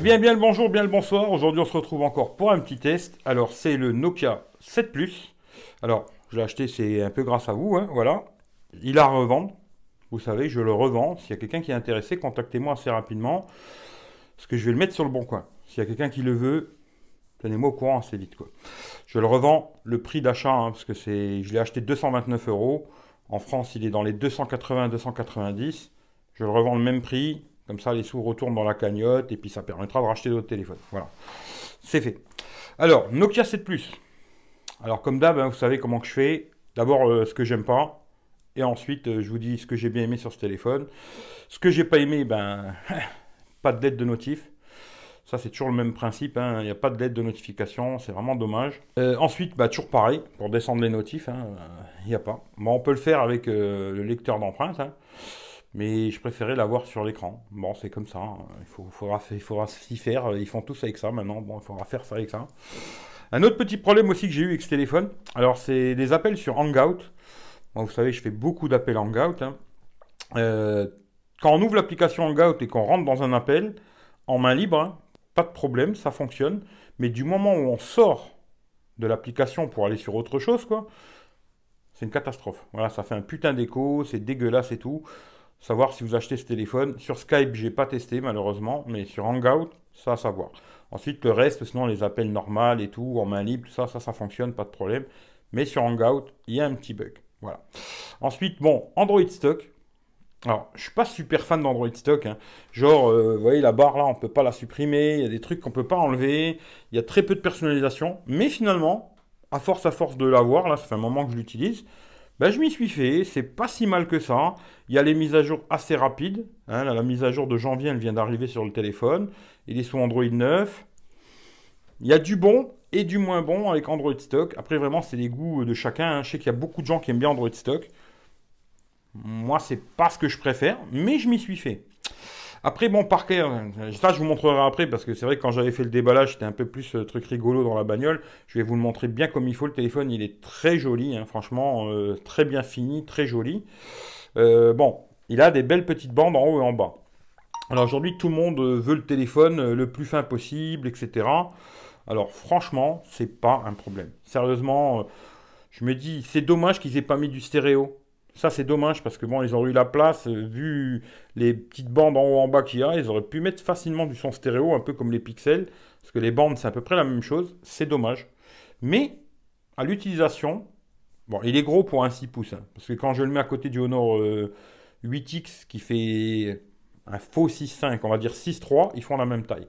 Eh bien, bien le bonjour, bien le bonsoir. Aujourd'hui, on se retrouve encore pour un petit test. Alors, c'est le Nokia 7 Plus. Alors, je l'ai acheté, c'est un peu grâce à vous, hein, voilà. Il a à revendre. Vous savez, je le revends. S'il y a quelqu'un qui est intéressé, contactez-moi assez rapidement. Parce que je vais le mettre sur le bon coin. S'il y a quelqu'un qui le veut, tenez-moi au courant assez vite, quoi. Je le revends le prix d'achat, hein, parce que c'est, je l'ai acheté 229 euros. En France, il est dans les 280-290. Je le revends le même prix. Comme ça, les sous retournent dans la cagnotte et puis ça permettra de racheter d'autres téléphones. Voilà. C'est fait. Alors, Nokia 7 Plus. Alors, comme d'hab, hein, vous savez comment que je fais. D'abord, euh, ce que j'aime pas. Et ensuite, euh, je vous dis ce que j'ai bien aimé sur ce téléphone. Ce que j'ai pas aimé, ben, pas de lettre de notif. Ça, c'est toujours le même principe. hein. Il n'y a pas de lettre de notification. C'est vraiment dommage. Euh, ensuite, bah, toujours pareil. Pour descendre les notifs, hein, il n'y a pas. Bon, on peut le faire avec le lecteur d'empreintes. Mais je préférais l'avoir sur l'écran. Bon, c'est comme ça. hein. Il, faudra, il faudra s'y faire. Ils font tous avec ça maintenant. Bon, il faudra faire ça avec ça. Un autre petit problème aussi que j'ai eu avec ce téléphone, alors c'est des appels sur Hangout. Vous savez, je fais beaucoup d'appels Hangout. hein. Euh, quand on ouvre l'application Hangout et qu'on rentre dans un appel, en main libre, hein, pas de problème, ça fonctionne. Mais du moment où on sort de l'application pour aller sur autre chose, quoi, c'est une catastrophe. Voilà, ça fait un putain d'écho, c'est dégueulasse et tout. Savoir si vous achetez ce téléphone. Sur Skype, j'ai pas testé malheureusement, mais sur Hangout, ça à savoir. Ensuite, le reste, sinon les appels normaux et tout, en main libre, tout ça, ça, ça fonctionne, pas de problème. Mais sur Hangout, il y a un petit bug. Voilà. Ensuite, bon, Android Stock. Alors, je suis pas super fan d'Android Stock. hein. Genre, euh, vous voyez, la barre là, on peut pas la supprimer. Il y a des trucs qu'on peut pas enlever. Il y a très peu de personnalisation. Mais finalement, à force à force de l'avoir, là, ça fait un moment que je l'utilise. Ben, je m'y suis fait, c'est pas si mal que ça. Il y a les mises à jour assez rapides. hein. La mise à jour de janvier, elle vient d'arriver sur le téléphone. Il est sous Android 9. Il y a du bon et du moins bon avec Android Stock. Après, vraiment, c'est les goûts de chacun. hein. Je sais qu'il y a beaucoup de gens qui aiment bien Android Stock. Moi, c'est pas ce que je préfère, mais je m'y suis fait. Après, bon, par cœur, ça je vous montrerai après parce que c'est vrai que quand j'avais fait le déballage, c'était un peu plus euh, truc rigolo dans la bagnole. Je vais vous le montrer bien comme il faut. Le téléphone, il est très joli, hein, franchement, euh, très bien fini, très joli. Euh, bon, il a des belles petites bandes en haut et en bas. Alors aujourd'hui, tout le monde euh, veut le téléphone euh, le plus fin possible, etc. Alors franchement, c'est pas un problème. Sérieusement, euh, je me dis, c'est dommage qu'ils aient pas mis du stéréo. Ça, c'est dommage parce que bon, ils auraient eu la place, euh, vu les petites bandes en haut en bas qu'il y a, ils auraient pu mettre facilement du son stéréo, un peu comme les pixels, parce que les bandes, c'est à peu près la même chose. C'est dommage. Mais à l'utilisation, bon, il est gros pour un 6 pouces, hein, parce que quand je le mets à côté du Honor euh, 8X qui fait un faux 6.5, on va dire 6.3, ils font la même taille.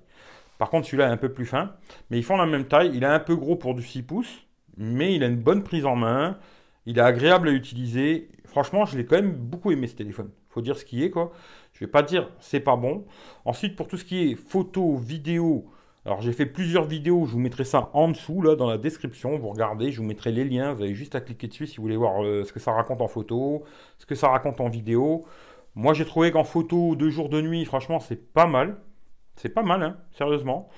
Par contre, celui-là est un peu plus fin, mais ils font la même taille. Il est un peu gros pour du 6 pouces, mais il a une bonne prise en main. Il est agréable à utiliser. Franchement, je l'ai quand même beaucoup aimé ce téléphone. Faut dire ce qui est, quoi. Je vais pas dire c'est pas bon. Ensuite, pour tout ce qui est photo, vidéo, alors j'ai fait plusieurs vidéos. Je vous mettrai ça en dessous, là, dans la description. Vous regardez, je vous mettrai les liens. Vous avez juste à cliquer dessus si vous voulez voir euh, ce que ça raconte en photo, ce que ça raconte en vidéo. Moi, j'ai trouvé qu'en photo, deux jours de nuit, franchement, c'est pas mal. C'est pas mal, hein, sérieusement.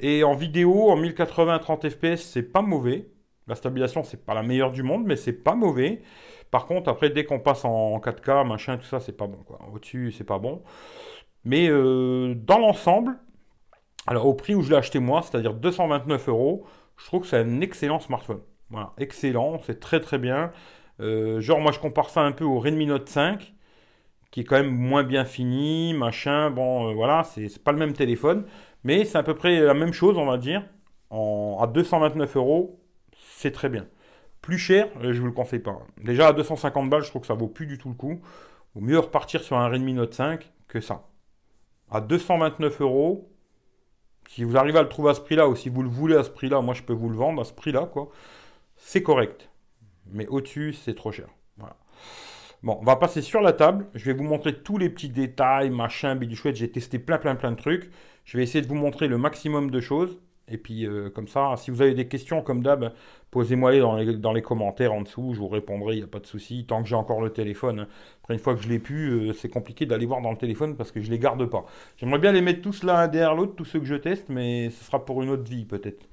Et en vidéo, en 1080 30 fps, c'est pas mauvais. La stabilisation, c'est pas la meilleure du monde, mais c'est pas mauvais. Par contre, après, dès qu'on passe en 4K, machin, tout ça, c'est pas bon. Au-dessus, c'est pas bon. Mais euh, dans l'ensemble, alors au prix où je l'ai acheté moi, c'est-à-dire 229 euros, je trouve que c'est un excellent smartphone. Voilà, excellent, c'est très très bien. Euh, genre, moi, je compare ça un peu au Redmi Note 5 qui est quand même moins bien fini, machin. Bon, euh, voilà, c'est pas le même téléphone, mais c'est à peu près la même chose, on va dire. À 229 euros, c'est très bien. Plus cher, je vous le conseille pas. Déjà à 250 balles, je trouve que ça vaut plus du tout le coup. Vaut mieux repartir sur un Redmi Note 5 que ça. À 229 euros, si vous arrivez à le trouver à ce prix-là, ou si vous le voulez à ce prix-là, moi je peux vous le vendre à ce prix-là. C'est correct. Mais au-dessus, c'est trop cher. Bon, on va passer sur la table. Je vais vous montrer tous les petits détails, machin, bidou chouette. J'ai testé plein, plein, plein de trucs. Je vais essayer de vous montrer le maximum de choses. Et puis, euh, comme ça, si vous avez des questions, comme d'hab, posez-moi les dans les, commentaires en dessous. Je vous répondrai, il n'y a pas de souci. Tant que j'ai encore le téléphone. Après, une fois que je l'ai pu, euh, c'est compliqué d'aller voir dans le téléphone parce que je les garde pas. J'aimerais bien les mettre tous l'un derrière l'autre, tous ceux que je teste, mais ce sera pour une autre vie, peut-être.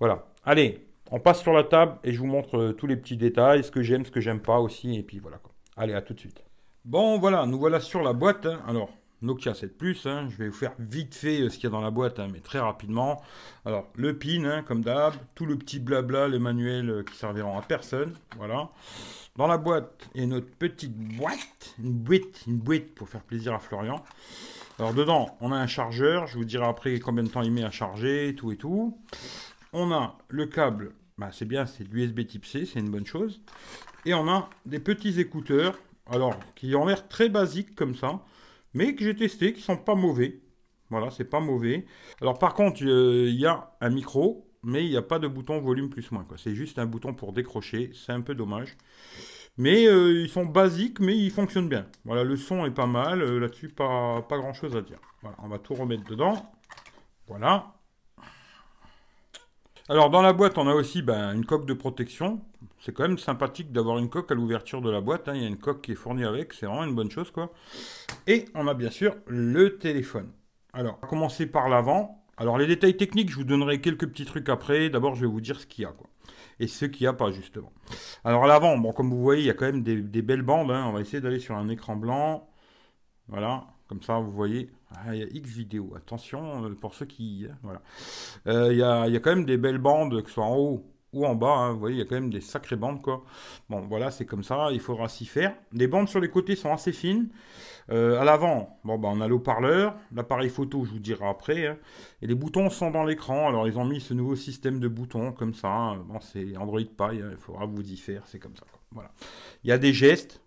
Voilà. Allez, on passe sur la table et je vous montre euh, tous les petits détails, ce que j'aime, ce que j'aime pas aussi. Et puis voilà. Allez, à tout de suite. Bon, voilà, nous voilà sur la boîte. hein. Alors, Nokia 7 Plus. Hein. Je vais vous faire vite fait euh, ce qu'il y a dans la boîte, hein, mais très rapidement. Alors, le pin, hein, comme d'hab, tout le petit blabla, les manuels euh, qui serviront à personne. Voilà. Dans la boîte, il y a notre petite boîte, une boîte, une boîte pour faire plaisir à Florian. Alors, dedans, on a un chargeur. Je vous dirai après combien de temps il met à charger, tout et tout. On a le câble, bah, c'est bien, c'est l'USB type C, c'est une bonne chose. Et on a des petits écouteurs, alors qui ont l'air très basiques comme ça mais que j'ai testé, qui sont pas mauvais. Voilà, c'est pas mauvais. Alors par contre, il y a un micro, mais il n'y a pas de bouton volume plus moins. C'est juste un bouton pour décrocher. C'est un peu dommage. Mais euh, ils sont basiques, mais ils fonctionnent bien. Voilà, le son est pas mal. Euh, là-dessus, pas, pas grand chose à dire. Voilà, on va tout remettre dedans. Voilà. Alors dans la boîte, on a aussi ben, une coque de protection. C'est quand même sympathique d'avoir une coque à l'ouverture de la boîte. Hein. Il y a une coque qui est fournie avec, c'est vraiment une bonne chose quoi. Et on a bien sûr le téléphone. Alors, on va commencer par l'avant. Alors les détails techniques, je vous donnerai quelques petits trucs après. D'abord, je vais vous dire ce qu'il y a quoi. Et ce qu'il n'y a pas justement. Alors l'avant, bon comme vous voyez, il y a quand même des, belles bandes. Hein. On va essayer d'aller sur un écran blanc. Voilà, comme ça vous voyez. Ah, il y a X vidéo. Attention pour ceux qui. Hein, voilà. Euh, il, y a, il, y a, quand même des belles bandes, que ce soit en haut en bas. Hein. vous voyez, il y a quand même des sacrées bandes, quoi. Bon, voilà, c'est comme ça. Il faudra s'y faire. Les bandes sur les côtés sont assez fines. Euh, à l'avant, bon, bah, on a l'eau-parleur. L'appareil photo, je vous dirai après. Hein. Et les boutons sont dans l'écran. Alors, ils ont mis ce nouveau système de boutons comme ça. Bon, c'est Android Pie. Il faudra vous y faire. C'est comme ça. Voilà. Il y a des gestes,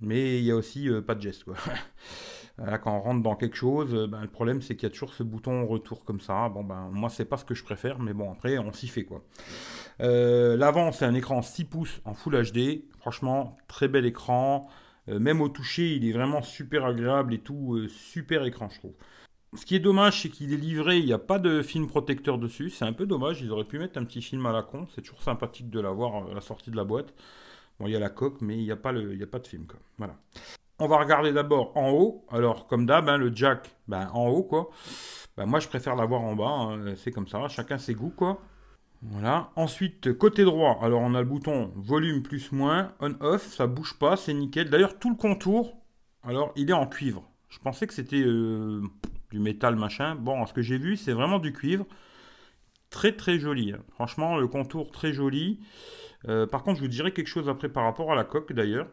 mais il y a aussi pas de gestes, quoi. quand on rentre dans quelque chose, euh, ben, le problème c'est qu'il y a toujours ce bouton retour comme ça. Bon ben moi c'est pas ce que je préfère, mais bon après on s'y fait quoi. Euh, l'avant c'est un écran 6 pouces en Full HD. Franchement très bel écran. Euh, même au toucher il est vraiment super agréable et tout. super écran je trouve. Ce qui est dommage, c'est qu'il est livré, il n'y a pas de film protecteur dessus. C'est un peu dommage, ils auraient pu mettre un petit film à la con. C'est toujours sympathique de l'avoir à la sortie de la boîte. Bon, il y a la coque, mais il n'y a, pas a pas de film. Quoi. Voilà. On va regarder d'abord en haut. Alors, comme d'hab, hein, le jack, ben, en haut, quoi. Ben, moi, je préfère l'avoir en bas. Hein. C'est comme ça. Chacun ses goûts, quoi. Voilà. Ensuite, côté droit, alors on a le bouton volume plus moins, on-off, ça bouge pas, c'est nickel. D'ailleurs, tout le contour, alors il est en cuivre. Je pensais que c'était euh, du métal machin. Bon, ce que j'ai vu, c'est vraiment du cuivre. Très très joli. Hein. Franchement, le contour très joli. Euh, par contre, je vous dirai quelque chose après par rapport à la coque d'ailleurs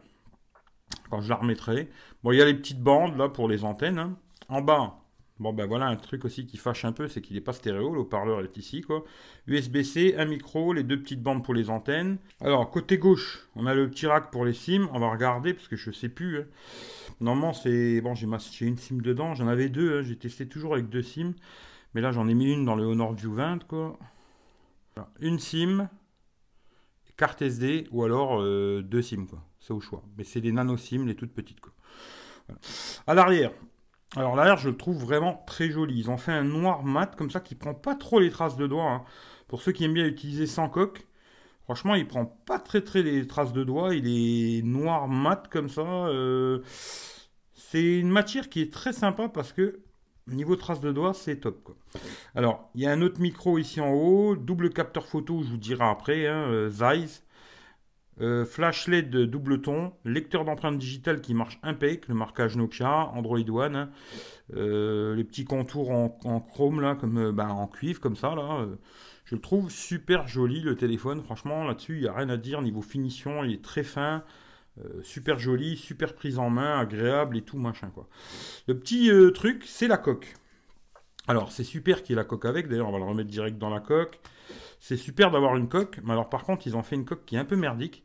quand je la remettrai. Bon, il y a les petites bandes là pour les antennes. Hein. En bas, bon ben voilà un truc aussi qui fâche un peu, c'est qu'il n'est pas stéréo, le haut-parleur est ici quoi. USB-C, un micro, les deux petites bandes pour les antennes. Alors côté gauche, on a le petit rack pour les SIM. On va regarder parce que je sais plus. Hein. Normalement c'est bon, j'ai une SIM dedans, j'en avais deux. Hein. J'ai testé toujours avec deux SIM, mais là j'en ai mis une dans le Honor View 20 quoi. Une SIM, carte SD ou alors euh, deux SIM quoi c'est au choix. Mais c'est des nano SIM, les toutes petites. Quoi. À l'arrière. Alors l'arrière, je le trouve vraiment très joli. Ils ont fait un noir mat comme ça qui prend pas trop les traces de doigts. Hein. Pour ceux qui aiment bien utiliser sans coque, franchement, il prend pas très très les traces de doigts. Il est noir mat comme ça. Euh, c'est une matière qui est très sympa parce que niveau traces de doigts, c'est top. Alors, il y a un autre micro ici en haut, double capteur photo, je vous dirai après, hein, euh. Euh, flash LED double ton, lecteur d'empreintes digitales qui marche impec, le marquage Nokia, Android One, euh, les petits contours en, chrome là, comme euh, ben, en cuivre comme ça là. je le trouve super joli le téléphone, franchement là-dessus il n'y a rien à dire niveau finition, il est très fin. super joli, super prise en main, agréable et tout machin quoi. Le petit truc, c'est la coque. Alors c'est super qu'il y ait la coque avec, d'ailleurs on va le remettre direct dans la coque. C'est super d'avoir une coque, mais alors par contre, ils ont fait une coque qui est un peu merdique.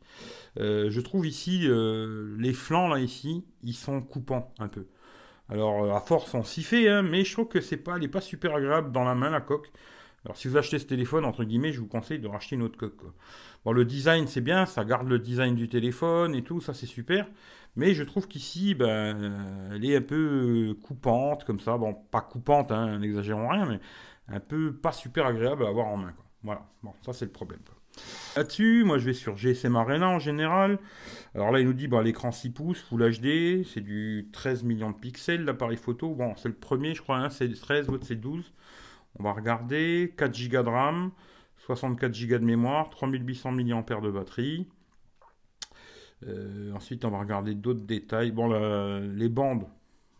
Euh, je trouve ici, euh, les flancs là ici, ils sont coupants un peu. Alors euh, à force on s'y fait, hein, mais je trouve que c'est pas, elle est pas super agréable dans la main la coque. Alors si vous achetez ce téléphone, entre guillemets, je vous conseille de racheter une autre coque. Bon, le design c'est bien, ça garde le design du téléphone et tout, ça c'est super. Mais je trouve qu'ici, ben, elle est un peu coupante comme ça. Bon, pas coupante, hein, n'exagérons rien, mais un peu pas super agréable à avoir en main. Voilà, bon, ça c'est le problème. Là-dessus, moi je vais sur GSM Arena en général. Alors là, il nous dit l'écran 6 pouces, Full HD, c'est du 13 millions de pixels l'appareil photo. Bon, c'est le premier, je crois, hein, c'est 13, l'autre c'est 12. On va regarder 4 Go de RAM, 64 Go de mémoire, 3800 mAh de batterie. Euh, ensuite, on va regarder d'autres détails. Bon, les bandes,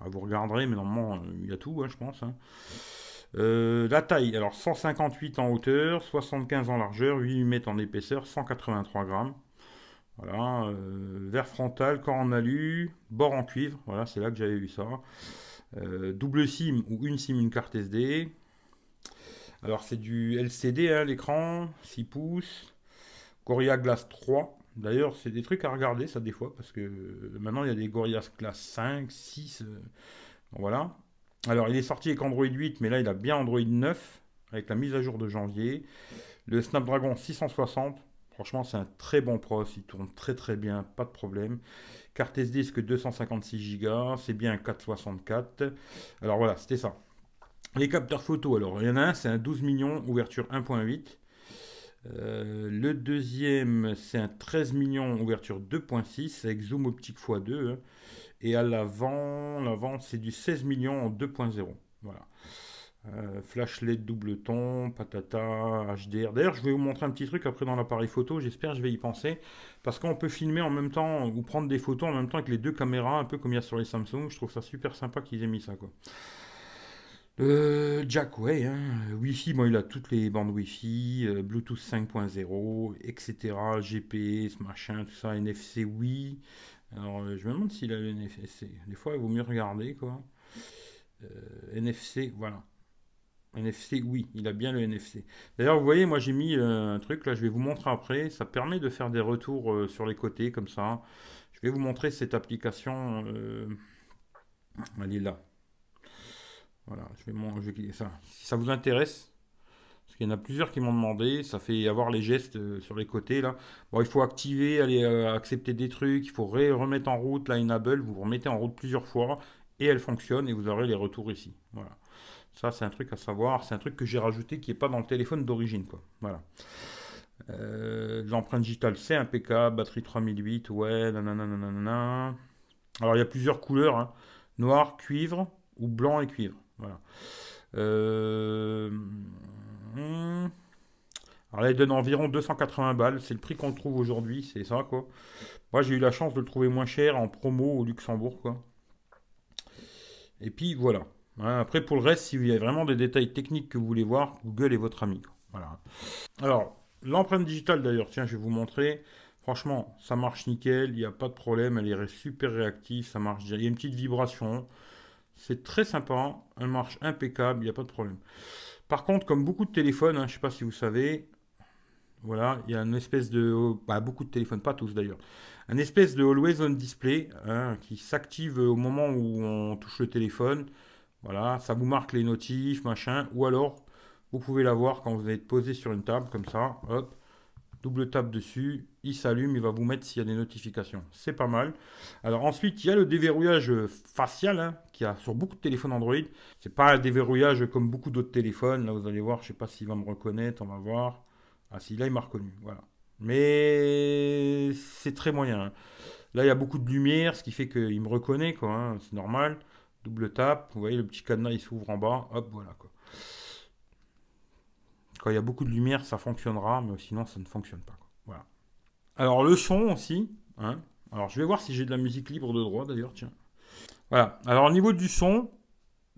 vous regarderez, mais normalement, il y a tout, hein, je pense. Hein. la taille, alors 158 en hauteur, 75 en largeur, 8 mm en épaisseur, 183 grammes. Voilà, verre frontal, corps en alu, bord en cuivre, voilà, c'est là que j'avais vu ça. double SIM ou une SIM, une carte SD. Alors c'est du LCD hein, l'écran, 6 pouces. Gorilla Glass 3. D'ailleurs, c'est des trucs à regarder ça des fois parce que maintenant il y a des Gorilla Glass 5, 6. Euh, voilà. Alors il est sorti avec Android 8, mais là il a bien Android 9 avec la mise à jour de janvier. Le Snapdragon 660. Franchement, c'est un très bon process, il tourne très très bien, pas de problème. Carte SD, que 256 Go, c'est bien 464. Alors voilà, c'était ça. Les capteurs photo, alors il y en a un, c'est un 12 millions, ouverture 1.8. Euh, le deuxième, c'est un 13 millions, ouverture 2.6, avec zoom optique x2. Hein. Et à l'avant, l'avant c'est du 16 millions en 2.0. Voilà. Euh, flash LED double ton, patata, HDR. D'ailleurs, je vais vous montrer un petit truc après dans l'appareil photo. J'espère je vais y penser. Parce qu'on peut filmer en même temps ou prendre des photos en même temps avec les deux caméras, un peu comme il y a sur les Samsung. Je trouve ça super sympa qu'ils aient mis ça. Euh, Jack, ouais, hein. Wi-Fi, bon, il a toutes les bandes Wi-Fi, euh, Bluetooth 5.0, etc., GPS, machin, tout ça, NFC, oui. Alors, euh, je me demande s'il a le NFC. Des fois, il vaut mieux regarder, quoi. NFC, voilà. NFC, oui, il a bien le NFC. D'ailleurs, vous voyez, moi j'ai mis un truc, là, je vais vous montrer après. Ça permet de faire des retours sur les côtés, comme ça. Je vais vous montrer cette application. elle est là. Voilà, je vais, vais ça. Si ça vous intéresse, parce qu'il y en a plusieurs qui m'ont demandé, ça fait avoir les gestes euh, sur les côtés là. Bon, il faut activer, aller euh, accepter des trucs, il faut remettre en route la enable, vous remettez en route plusieurs fois et elle fonctionne et vous aurez les retours ici. Voilà. Ça, c'est un truc à savoir, c'est un truc que j'ai rajouté qui n'est pas dans le téléphone d'origine quoi. Voilà. Euh, l'empreinte digitale, c'est impeccable, batterie 3008, ouais, Alors il y a plusieurs couleurs, hein. noir, cuivre ou blanc et cuivre. Voilà. Euh, hmm. Alors là, il donne environ 280 balles. C'est le prix qu'on trouve aujourd'hui, c'est ça, quoi. Moi, j'ai eu la chance de le trouver moins cher en promo au Luxembourg, quoi. Et puis, voilà. Hein, après, pour le reste, si vous avez vraiment des détails techniques que vous voulez voir, Google est votre ami. Voilà. Alors, l'empreinte digitale, d'ailleurs, tiens, je vais vous montrer. Franchement, ça marche nickel, il n'y a pas de problème, elle est super réactive, ça marche. Il y a une petite vibration. C'est très sympa, elle marche impeccable, il n'y a pas de problème. Par contre, comme beaucoup de téléphones, hein, je ne sais pas si vous savez, voilà, il y a une espèce de... Bah, beaucoup de téléphones, pas tous d'ailleurs. Un espèce de Always On Display hein, qui s'active au moment où on touche le téléphone. Voilà, ça vous marque les notifs, machin. Ou alors, vous pouvez l'avoir quand vous êtes posé sur une table, comme ça. Hop, double tape dessus, il s'allume, il va vous mettre s'il y a des notifications. C'est pas mal. Alors ensuite, il y a le déverrouillage facial hein, qui a sur beaucoup de téléphones Android. C'est pas un déverrouillage comme beaucoup d'autres téléphones. Là, vous allez voir, je sais pas s'il va me reconnaître, on va voir. Ah si, là, il m'a reconnu, voilà. Mais c'est très moyen. Hein. Là, il y a beaucoup de lumière, ce qui fait qu'il me reconnaît, quoi. Hein. C'est normal. Double tape, vous voyez, le petit cadenas, il s'ouvre en bas. Hop, voilà, quoi. Quand il y a beaucoup de lumière, ça fonctionnera, mais sinon, ça ne fonctionne pas. Voilà. Alors, le son aussi. Hein. Alors, je vais voir si j'ai de la musique libre de droit, d'ailleurs, tiens. Voilà. Alors, au niveau du son,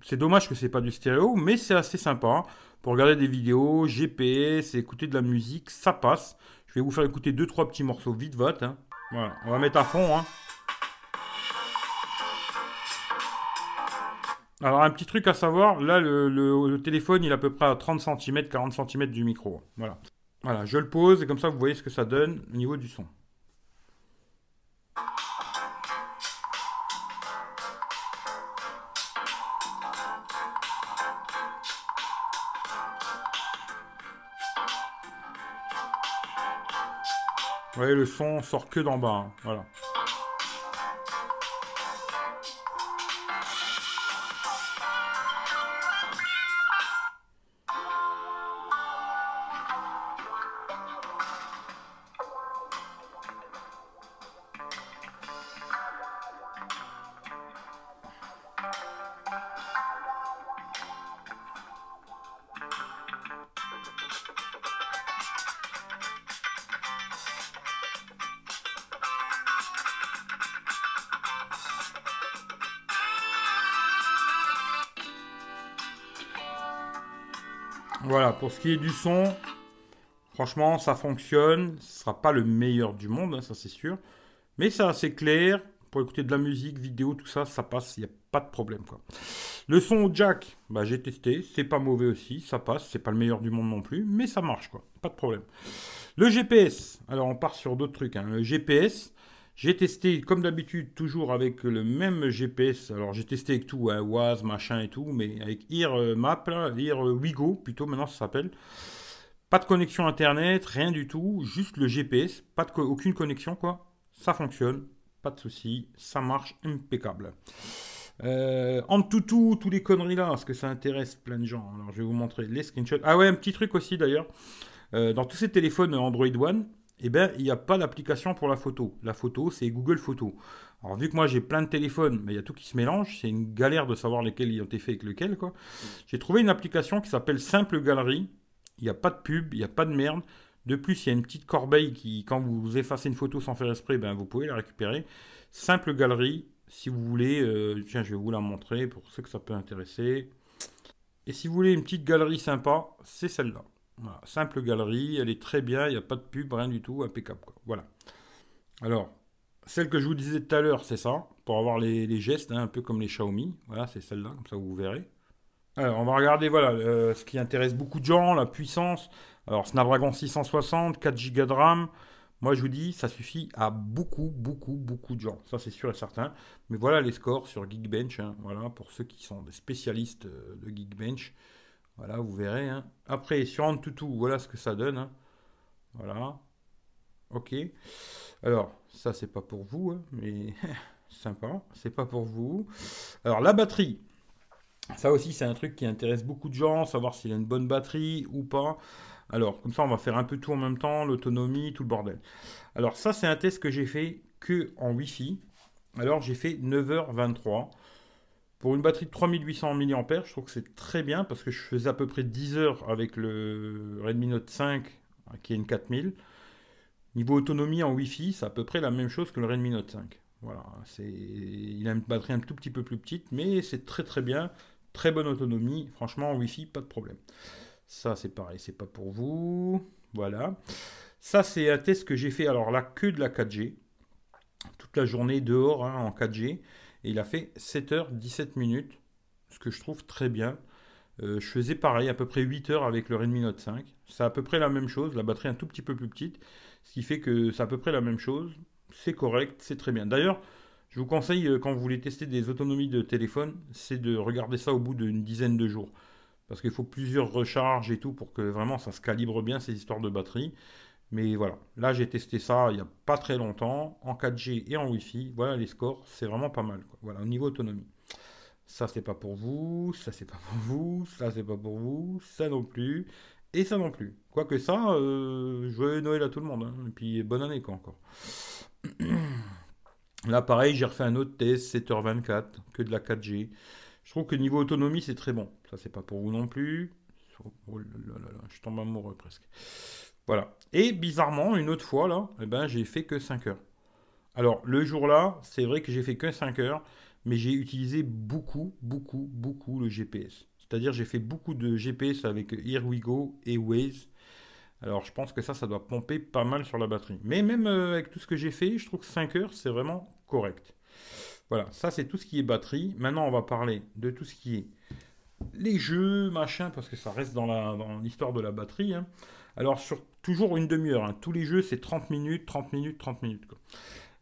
c'est dommage que c'est pas du stéréo, mais c'est assez sympa. Pour regarder des vidéos, GPS, écouter de la musique, ça passe. Je vais vous faire écouter deux trois petits morceaux vite vote. Hein. Voilà, on va mettre à fond. Hein. Alors, un petit truc à savoir, là, le, téléphone, il est à peu près à 30 cm, 40 cm du micro. Voilà. Voilà, je le pose et comme ça, vous voyez ce que ça donne au niveau du son. Vous voyez, le son sort que d'en bas. Hein. Voilà. Voilà, pour ce qui est du son, franchement, ça fonctionne. Ce sera pas le meilleur du monde, hein, ça c'est sûr. Mais c'est assez clair. Pour écouter de la musique, vidéo, tout ça, ça passe, il n'y a pas de problème. Quoi. Le son au jack, bah, j'ai testé, c'est pas mauvais aussi, ça passe, c'est pas le meilleur du monde non plus, mais ça marche, quoi. Pas de problème. Le GPS, alors on part sur d'autres trucs. Hein. Le GPS, j'ai testé, comme d'habitude, toujours avec le même GPS. Alors, j'ai testé avec tout, hein, machin et tout, mais avec Ear euh, Map, euh, plutôt, maintenant ça s'appelle. Pas de connexion Internet, rien du tout, juste le GPS, pas de aucune connexion, quoi. Ça fonctionne, pas de souci, ça marche impeccable. Euh, en tout, tous les conneries là, parce que ça intéresse plein de gens. Alors, je vais vous montrer les screenshots. Ah ouais, un petit truc aussi d'ailleurs. Dans tous ces téléphones Android One, eh ben, il n'y a pas d'application pour la photo. La photo, c'est Google Photos. Alors, vu que moi j'ai plein de téléphones, mais il y a tout qui se mélange, c'est une galère de savoir lesquels ils ont été faits avec lequel. Quoi. J'ai trouvé une application qui s'appelle Simple Galerie. Il n'y a pas de pub, il n'y a pas de merde. De plus, il y a une petite corbeille qui, quand vous effacez une photo sans faire esprit, ben, vous pouvez la récupérer. Simple Galerie, si vous voulez, euh, tiens, je vais vous la montrer pour ceux que ça peut intéresser. Et si vous voulez une petite galerie sympa, c'est celle-là. Simple galerie, elle est très bien, il n'y a pas de pub, rien du tout, impeccable. Voilà. Alors, celle que je vous disais tout à l'heure, c'est ça, pour avoir les, gestes, hein, un peu comme les Xiaomi. Voilà, c'est celle-là, comme ça vous verrez. Alors, on va regarder, voilà, euh, ce qui intéresse beaucoup de gens, la puissance. Alors, Snapdragon 660, 4 Go de RAM, moi, je vous dis, ça suffit à beaucoup, beaucoup, beaucoup de gens. Ça, c'est sûr et certain. Mais voilà les scores sur Geekbench. Hein. voilà, pour ceux qui sont des spécialistes euh, de Geekbench. Voilà, vous verrez. Hein. Après, sur Antutu, voilà ce que ça donne. Hein. Voilà. Ok. Alors, ça, c'est pas pour vous, mais sympa. C'est pas pour vous. Alors, la batterie. Ça aussi, c'est un truc qui intéresse beaucoup de gens, savoir s'il a une bonne batterie ou pas. Alors, comme ça, on va faire un peu tout en même temps, l'autonomie, tout le bordel. Alors, ça, c'est un test que j'ai fait que en Wi-Fi. Alors, j'ai fait 9h23. Pour une batterie de 3800 mAh, je trouve que c'est très bien parce que je faisais à peu près 10 heures avec le Redmi Note 5 qui est une 4000. Niveau autonomie en Wi-Fi, c'est à peu près la même chose que le Redmi Note 5. Voilà, il a une batterie un tout petit peu plus petite, mais c'est très très bien, très bonne autonomie. Franchement, en Wi-Fi, pas de problème. Ça, c'est pareil, c'est pas pour vous. Voilà. Ça, c'est un test que j'ai fait, alors là, que de la 4G. Toute la journée dehors hein, en 4G. Il a fait 7h17 minutes, ce que je trouve très bien. Euh, je faisais pareil, à peu près 8 heures avec le Redmi Note 5. C'est à peu près la même chose, la batterie un tout petit peu plus petite, ce qui fait que c'est à peu près la même chose. C'est correct, c'est très bien. D'ailleurs, je vous conseille, euh, quand vous voulez tester des autonomies de téléphone, c'est de regarder ça au bout d'une dizaine de jours parce qu'il faut plusieurs recharges et tout pour que vraiment ça se calibre bien ces histoires de batterie. Mais voilà, là j'ai testé ça il n'y a pas très longtemps, en 4G et en Wi-Fi. Voilà les scores, c'est vraiment pas mal. Voilà, au niveau autonomie. Ça c'est pas pour vous, ça c'est pas pour vous, ça c'est pas pour vous, ça non plus, et ça non plus. Quoique ça, euh, joyeux Noël à tout le monde, hein. et puis bonne année quoi encore. Là pareil, j'ai refait un autre test, 7h24, que de la 4G. Je trouve que niveau autonomie, c'est très bon. Ça, c'est pas pour vous non plus. Oh je tombe amoureux presque. Voilà. Et bizarrement, une autre fois, là, eh ben, j'ai fait que 5 heures. Alors, le jour-là, c'est vrai que j'ai fait que 5 heures, mais j'ai utilisé beaucoup, beaucoup, beaucoup le GPS. C'est-à-dire, j'ai fait beaucoup de GPS avec Here We Go et Waze. Alors, je pense que ça, ça doit pomper pas mal sur la batterie. Mais même euh, avec tout ce que j'ai fait, je trouve que 5 heures, c'est vraiment correct. Voilà, ça c'est tout ce qui est batterie. Maintenant, on va parler de tout ce qui est les jeux, machin, parce que ça reste dans l'histoire de la batterie. Hein. Alors, sur une demi-heure. Hein. Tous les jeux, c'est 30 minutes, 30 minutes, 30 minutes.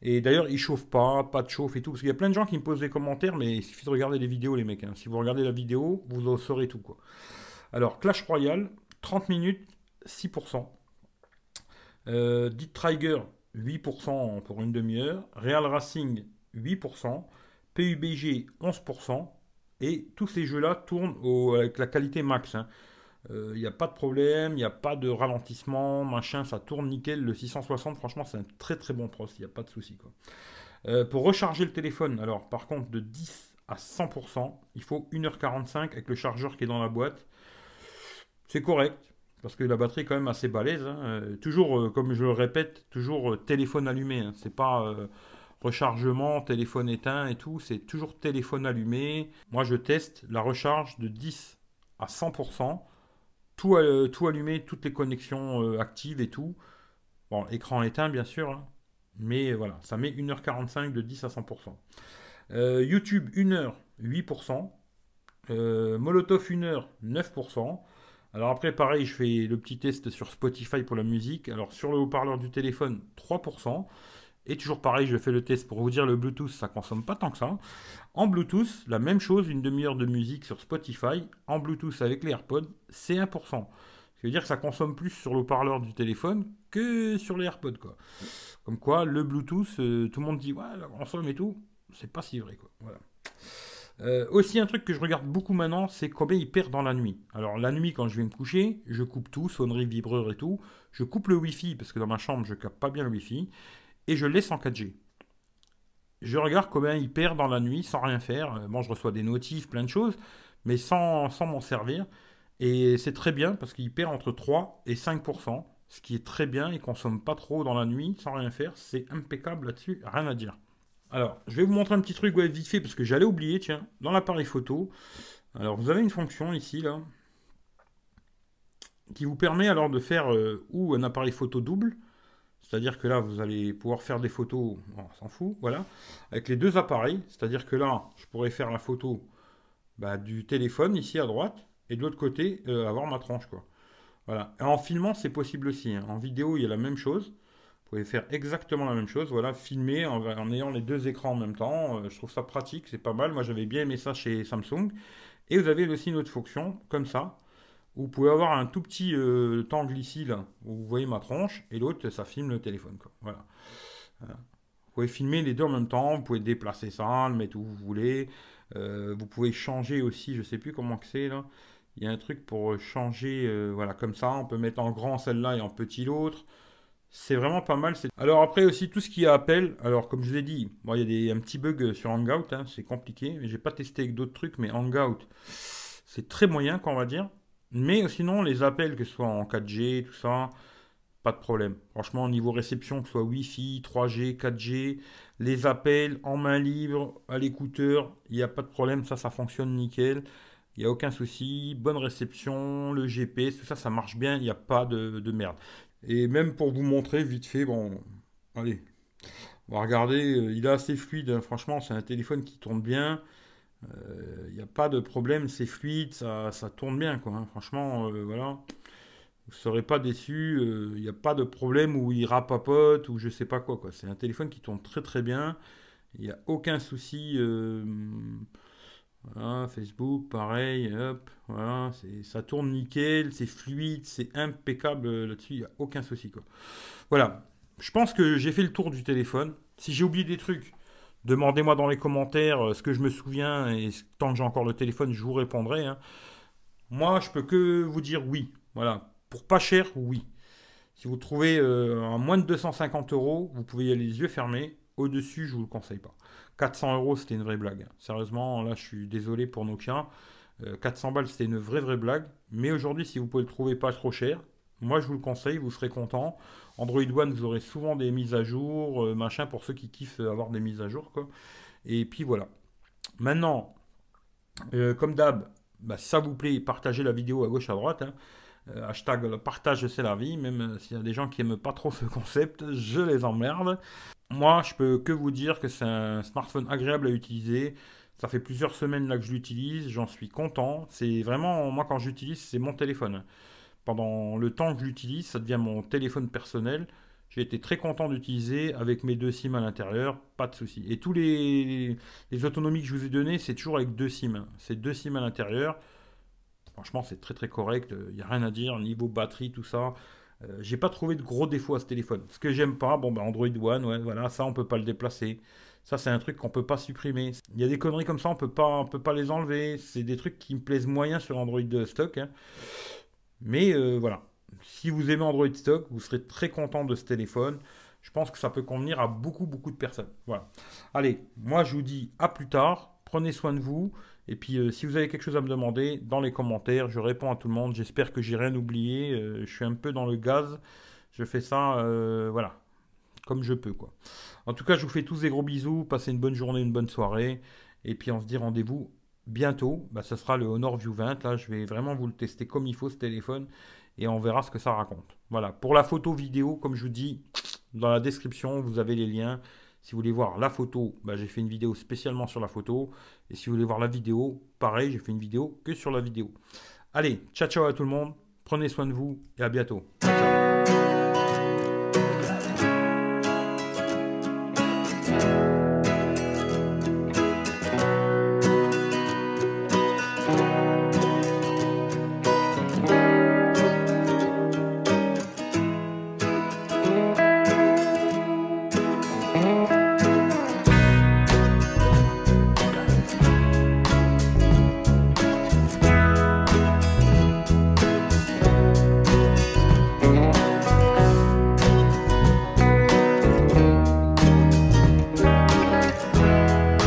Et d'ailleurs, ils chauffent pas, pas de chauffe et tout. Parce qu'il y a plein de gens qui me posent des commentaires, mais il suffit de regarder les vidéos, les mecs. Hein. Si vous regardez la vidéo, vous en saurez tout. Quoi. Alors, Clash Royale, 30 minutes, 6%. Euh, Dit Trigger, 8% pour une demi-heure. Real Racing, 8%, PUBG 11%, et tous ces jeux-là tournent avec la qualité max. Il hein. n'y euh, a pas de problème, il n'y a pas de ralentissement, machin, ça tourne nickel. Le 660, franchement, c'est un très très bon pros, il n'y a pas de souci. Euh, pour recharger le téléphone, alors par contre, de 10 à 100%, il faut 1h45 avec le chargeur qui est dans la boîte. C'est correct, parce que la batterie est quand même assez balèze. Hein. Euh, toujours, comme je le répète, toujours téléphone allumé. Hein. C'est pas rechargement, téléphone éteint et tout, c'est toujours téléphone allumé. Moi, je teste la recharge de 10 à 100%. Tout, tout allumé, toutes les connexions actives et tout. Bon, écran éteint, bien sûr. Hein. mais voilà, ça met 1h45 de 10 à 100%. YouTube, 1h, 8%. Molotov, 1h, 9%. Alors après, pareil, je fais le petit test sur Spotify pour la musique. Alors sur le haut-parleur du téléphone, 3%. Et toujours pareil, je fais le test pour vous dire le Bluetooth, ça consomme pas tant que ça. En Bluetooth, la même chose, une demi-heure de musique sur Spotify. En Bluetooth avec les AirPods, c'est 1%. Ce qui veut dire que ça consomme plus sur le haut-parleur du téléphone que sur les AirPods. Comme quoi, le Bluetooth, euh, tout le monde dit, ouais, la consomme et tout. C'est pas si vrai. Quoi. Voilà. Euh, aussi, un truc que je regarde beaucoup maintenant, c'est combien il perd dans la nuit. Alors, la nuit, quand je vais me coucher, je coupe tout, sonnerie, vibreur et tout. Je coupe le Wi-Fi, parce que dans ma chambre, je capte pas bien le Wi-Fi. Et je laisse en 4G. Je regarde combien il perd dans la nuit sans rien faire. Bon, je reçois des notifs, plein de choses, mais sans, sans m'en servir. Et c'est très bien parce qu'il perd entre 3 et 5%, ce qui est très bien. Il consomme pas trop dans la nuit sans rien faire. C'est impeccable là-dessus, rien à dire. Alors, je vais vous montrer un petit truc vite fait parce que j'allais oublier, tiens, dans l'appareil photo. Alors, vous avez une fonction ici, là, qui vous permet alors de faire euh, ou un appareil photo double, c'est-à-dire que là, vous allez pouvoir faire des photos, on s'en fout, voilà, avec les deux appareils, c'est-à-dire que là, je pourrais faire la photo bah, du téléphone ici à droite, et de l'autre côté, euh, avoir ma tranche, quoi. Voilà. En filmant, c'est possible aussi. Hein. En vidéo, il y a la même chose. Vous pouvez faire exactement la même chose, voilà, filmer en, ayant les deux écrans en même temps. Euh, je trouve ça pratique, c'est pas mal. Moi, j'avais bien aimé ça chez Samsung. Et vous avez aussi une autre fonction, comme ça. Vous pouvez avoir un tout petit euh, tangle ici, là, où vous voyez ma tronche, et l'autre, ça filme le téléphone. Voilà. Vous pouvez filmer les deux en même temps, vous pouvez déplacer ça, le mettre où vous voulez. Euh, vous pouvez changer aussi, je sais plus comment c'est là. Il y a un truc pour changer, voilà, comme ça. On peut mettre en grand celle-là et en petit l'autre. C'est vraiment pas mal. Alors après aussi tout ce qui est appel. Alors comme je vous ai dit, il y a des, un petit bug sur Hangout, hein, c'est compliqué. J'ai pas testé avec d'autres trucs, mais Hangout, c'est très moyen, qu'on va dire. Mais sinon, les appels, que ce soit en 4G, tout ça, pas de problème. Franchement, au niveau réception, que ce soit Wi-Fi, 3G, 4G, les appels en main libre, à l'écouteur, il n'y a pas de problème, ça, ça fonctionne nickel. Il n'y a aucun souci, bonne réception, le GPS, tout ça, ça marche bien, il n'y a pas de merde. Et même pour vous montrer vite fait, bon, allez, on va regarder, il est assez fluide, hein. franchement, c'est un téléphone qui tourne bien. Il euh, n'y a pas de problème, c'est fluide, ça, tourne bien, quoi. Hein. franchement, euh, voilà. Vous ne serez pas déçu, il n'y a pas de problème où il rapapote ou je sais pas quoi, quoi. C'est un téléphone qui tourne très très bien. Il n'y a aucun souci. Facebook, pareil, hop, voilà, ça tourne nickel, c'est fluide, c'est impeccable là-dessus, il n'y a aucun souci, quoi. Voilà, je pense que j'ai fait le tour du téléphone. Si j'ai oublié des trucs, demandez-moi dans les commentaires euh, ce que je me souviens, et tant que j'ai encore le téléphone, je vous répondrai. Hein. Moi, je peux que vous dire oui, voilà, pour pas cher, oui. Si vous trouvez euh, à moins de 250 euros, vous pouvez y aller les yeux fermés. Au-dessus, je vous le conseille pas. 400 euros, c'était une vraie blague. Sérieusement, là, je suis désolé pour. 400 euh, balles, c'était une vraie, vraie blague. Mais aujourd'hui, si vous pouvez le trouver pas trop cher, moi, je vous le conseille, vous serez content. Android One, vous aurez souvent des mises à jour, euh, machin, pour ceux qui kiffent avoir des mises à jour, quoi. Et puis voilà. Maintenant, euh, comme d'hab, bah, si ça vous plaît, partagez la vidéo à gauche, à droite. Hein. hashtag le partage c'est la vie, même s'il y a des gens qui aiment pas trop ce concept, je les emmerde. Moi, je peux que vous dire que c'est un smartphone agréable à utiliser. Ça fait plusieurs semaines là que je l'utilise, j'en suis content. C'est vraiment, moi quand j'utilise, c'est mon téléphone. Pendant le temps que je l'utilise, ça devient mon téléphone personnel. J'ai été très content d'utiliser avec mes deux SIM à l'intérieur, pas de souci. Et tous les, les, autonomies que je vous ai données, c'est toujours avec deux SIM. C'est deux SIM à l'intérieur. Franchement, c'est très très correct. Il n'y a rien à dire. Niveau batterie, tout ça. Euh, j'ai pas trouvé de gros défauts à ce téléphone. Ce que j'aime pas, bon, bah, Android One, ouais, voilà, ça on peut pas le déplacer. Ça, c'est un truc qu'on peut pas supprimer. Il y a des conneries comme ça, on peut pas, on peut pas les enlever. C'est des trucs qui me plaisent moyen sur Android stock. Hein. Mais euh, voilà, si vous aimez Android stock, vous serez très content de ce téléphone. Je pense que ça peut convenir à beaucoup, beaucoup de personnes. Voilà. Allez, moi je vous dis à plus tard. Prenez soin de vous. Et puis, euh, si vous avez quelque chose à me demander, dans les commentaires, je réponds à tout le monde. J'espère que j'ai rien oublié. Euh, je suis un peu dans le gaz. Je fais ça, voilà, comme je peux, quoi. En tout cas, je vous fais tous des gros bisous. Passez une bonne journée, une bonne soirée. Et puis, on se dit rendez-vous bientôt, bah, sera le Honor View 20. Là, je vais vraiment vous le tester comme il faut ce téléphone et on verra ce que ça raconte. Voilà, pour la photo vidéo, comme je vous dis, dans la description, vous avez les liens. Si vous voulez voir la photo, bah, j'ai fait une vidéo spécialement sur la photo. Et si vous voulez voir la vidéo, pareil, j'ai fait une vidéo que sur la vidéo. Allez, ciao ciao à tout le monde. Prenez soin de vous et à bientôt.